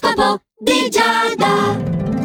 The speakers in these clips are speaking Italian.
L'oroscopo di Giada.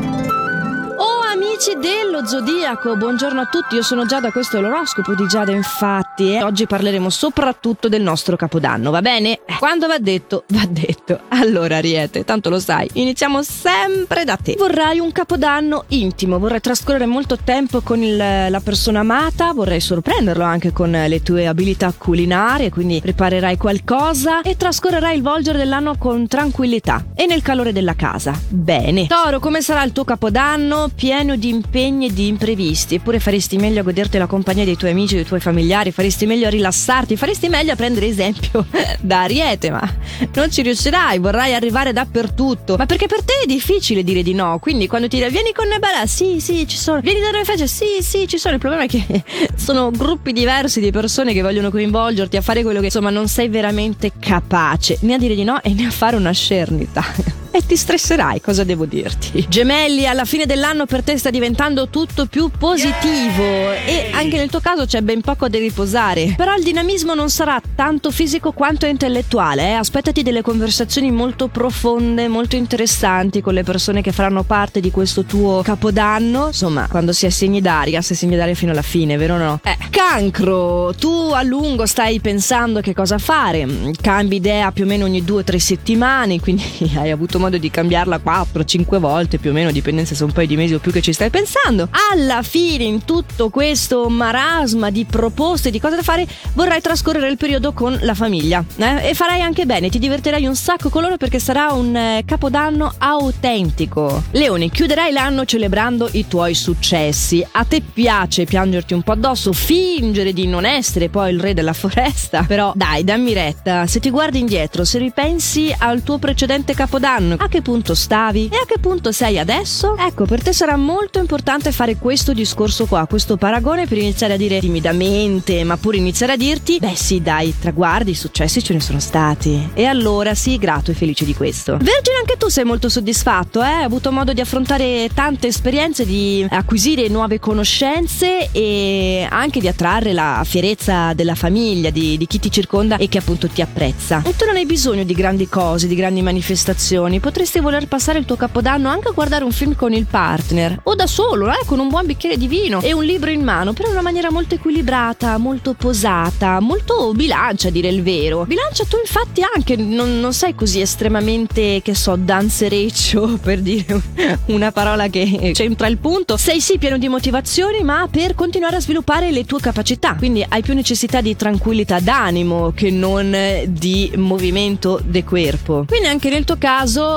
Amici dello Zodiaco, buongiorno a tutti, io sono Giada, questo è l'oroscopo di Giada infatti e oggi parleremo soprattutto del nostro capodanno, va bene? Quando va detto, va detto. Allora Ariete, tanto lo sai, iniziamo sempre da te. Vorrai un capodanno intimo, vorrai trascorrere molto tempo con il, la persona amata, vorrai sorprenderlo anche con le tue abilità culinarie, quindi preparerai qualcosa e trascorrerai il volgere dell'anno con tranquillità e nel calore della casa. Bene. Toro, come sarà il tuo capodanno? pieno di impegni e di imprevisti, eppure faresti meglio a goderti la compagnia dei tuoi amici, dei tuoi familiari, faresti meglio a rilassarti, faresti meglio a prendere esempio da Ariete, ma non ci riuscirai, vorrai arrivare dappertutto, ma perché per te è difficile dire di no, quindi quando ti dire vieni con noi bella, sì sì ci sono, vieni da noi faccia, sì sì ci sono, il problema è che sono gruppi diversi di persone che vogliono coinvolgerti a fare quello che insomma non sei veramente capace né a dire di no e né a fare una scernita e ti stresserai, cosa devo dirti? Gemelli, alla fine dell'anno per te sta diventando tutto più positivo e anche nel tuo caso c'è ben poco da riposare. Però il dinamismo non sarà tanto fisico quanto intellettuale, eh? aspettati delle conversazioni molto profonde, molto interessanti con le persone che faranno parte di questo tuo capodanno. Insomma, quando si è segni d'aria, sei segni d'aria fino alla fine, vero o no? Eh, cancro, tu a lungo stai pensando che cosa fare, cambi idea più o meno ogni due o tre settimane, quindi hai avuto modo di cambiarla 4-5 volte più o meno, dipendenza se un paio di mesi o più che ci stai pensando. Alla fine, in tutto questo marasma di proposte, di cose da fare, vorrai trascorrere il periodo con la famiglia. Eh? E farai anche bene, ti divertirai un sacco con loro perché sarà un eh, capodanno autentico. Leone, chiuderai l'anno celebrando i tuoi successi. A te piace piangerti un po' addosso, fingere di non essere poi il re della foresta. Però dai, dammi retta, se ti guardi indietro, se ripensi al tuo precedente capodanno, a che punto stavi e a che punto sei adesso? Ecco, per te sarà molto importante fare questo discorso qua, questo paragone per iniziare a dire timidamente, ma pure iniziare a dirti, beh sì dai, traguardi, successi ce ne sono stati. E allora sii grato e felice di questo. Vergine, anche tu sei molto soddisfatto, eh? Hai avuto modo di affrontare tante esperienze, di acquisire nuove conoscenze e anche di attrarre la fierezza della famiglia, di, di chi ti circonda e che appunto ti apprezza. E tu non hai bisogno di grandi cose, di grandi manifestazioni potresti voler passare il tuo capodanno anche a guardare un film con il partner o da solo, eh, con un buon bicchiere di vino e un libro in mano, però in una maniera molto equilibrata, molto posata, molto bilancia a dire il vero. Bilancia tu infatti anche, non, non sei così estremamente, che so, danzereccio per dire una parola che c'entra il punto. Sei sì pieno di motivazioni, ma per continuare a sviluppare le tue capacità. Quindi hai più necessità di tranquillità d'animo che non di movimento de corpo. Quindi anche nel tuo caso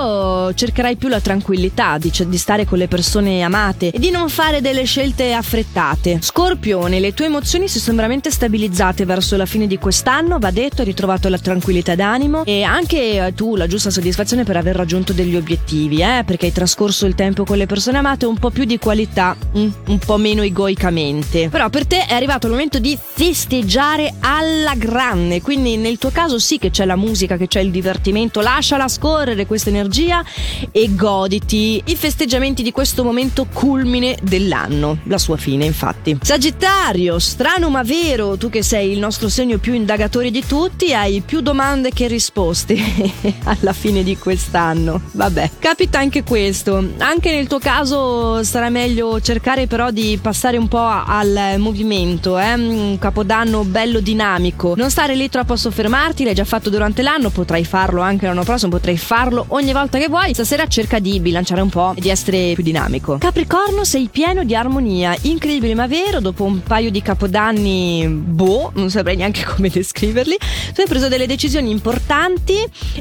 cercherai più la tranquillità di, di stare con le persone amate e di non fare delle scelte affrettate. Scorpione, le tue emozioni si sono veramente stabilizzate verso la fine di quest'anno, va detto, hai ritrovato la tranquillità d'animo e anche tu la giusta soddisfazione per aver raggiunto degli obiettivi, eh, perché hai trascorso il tempo con le persone amate un po' più di qualità, un, un po' meno egoicamente. Però per te è arrivato il momento di festeggiare alla grande, quindi nel tuo caso sì che c'è la musica, che c'è il divertimento, lasciala scorrere questa energia energia e goditi i festeggiamenti di questo momento culmine dell'anno, la sua fine infatti. Sagittario, strano ma vero, tu che sei il nostro segno più indagatore di tutti, hai più domande che risposte alla fine di quest'anno. Vabbè, capita anche questo. Anche nel tuo caso sarà meglio cercare però di passare un po' al movimento, eh? un capodanno bello dinamico. Non stare lì troppo a soffermarti, l'hai già fatto durante l'anno, potrai farlo anche l'anno prossimo, potrai farlo ogni volta che vuoi. Stasera cerca di bilanciare un po' e di essere più dinamico. Capricorno, sei pieno di armonia, incredibile ma vero. Dopo un paio di capodanni, boh, non saprei neanche come descriverli. Tu hai preso delle decisioni importanti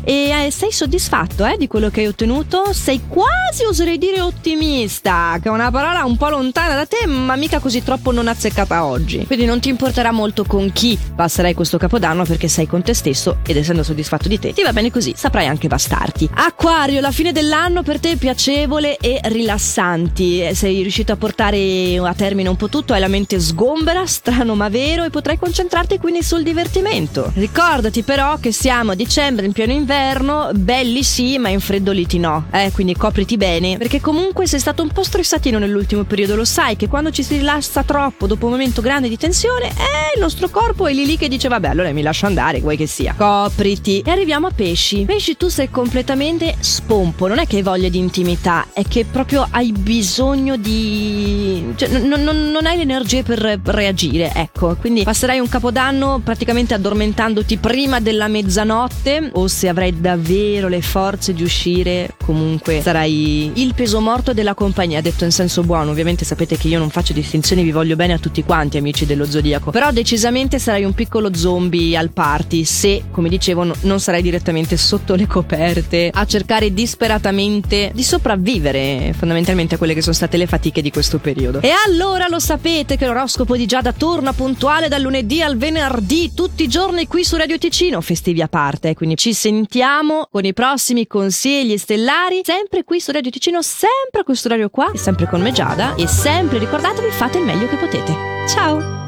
e eh, sei soddisfatto eh, di quello che hai ottenuto. Sei quasi, oserei dire, ottimista, che è una parola un po' lontana da te, ma mica così troppo non azzeccata oggi. Quindi non ti importerà molto con chi passerai questo capodanno perché sei con te stesso ed essendo soddisfatto di te, ti va bene così, saprai anche bastarti. Acqua Acquario, la fine dell'anno per te è piacevole e rilassanti. Eh, sei riuscito a portare a termine un po' tutto, hai la mente sgombera, strano ma vero, e potrai concentrarti quindi sul divertimento. Ricordati però che siamo a dicembre in pieno inverno, belli sì, ma infreddoliti no. Eh, quindi copriti bene, perché comunque sei stato un po' stressatino nell'ultimo periodo, lo sai che quando ci si rilassa troppo dopo un momento grande di tensione, eh, il nostro corpo è lì lì che dice vabbè, allora mi lascio andare, vuoi che sia. Copriti. E arriviamo a pesci. Pesci tu sei completamente Giade spompo, non è che hai voglia di intimità, è che proprio hai bisogno di... cioè n- n- non hai le energie per reagire, ecco, quindi passerai un capodanno praticamente addormentandoti prima della mezzanotte o se avrai davvero le forze di uscire, comunque sarai il peso morto della compagnia, detto in senso buono, ovviamente sapete che io non faccio distinzioni, vi voglio bene a tutti quanti amici dello zodiaco, però decisamente sarai un piccolo zombie al party se, come dicevo, no- non sarai direttamente sotto le coperte a disperatamente di sopravvivere fondamentalmente a quelle che sono state le fatiche di questo periodo. E allora lo sapete che l'oroscopo di Giada torna puntuale dal lunedì al venerdì, tutti i giorni qui su Radio Ticino, festivi a parte, quindi ci sentiamo con i prossimi consigli stellari, sempre qui su Radio Ticino, sempre a questo orario qua, sempre con me Giada, e sempre ricordatevi fate il meglio che potete. Ciao!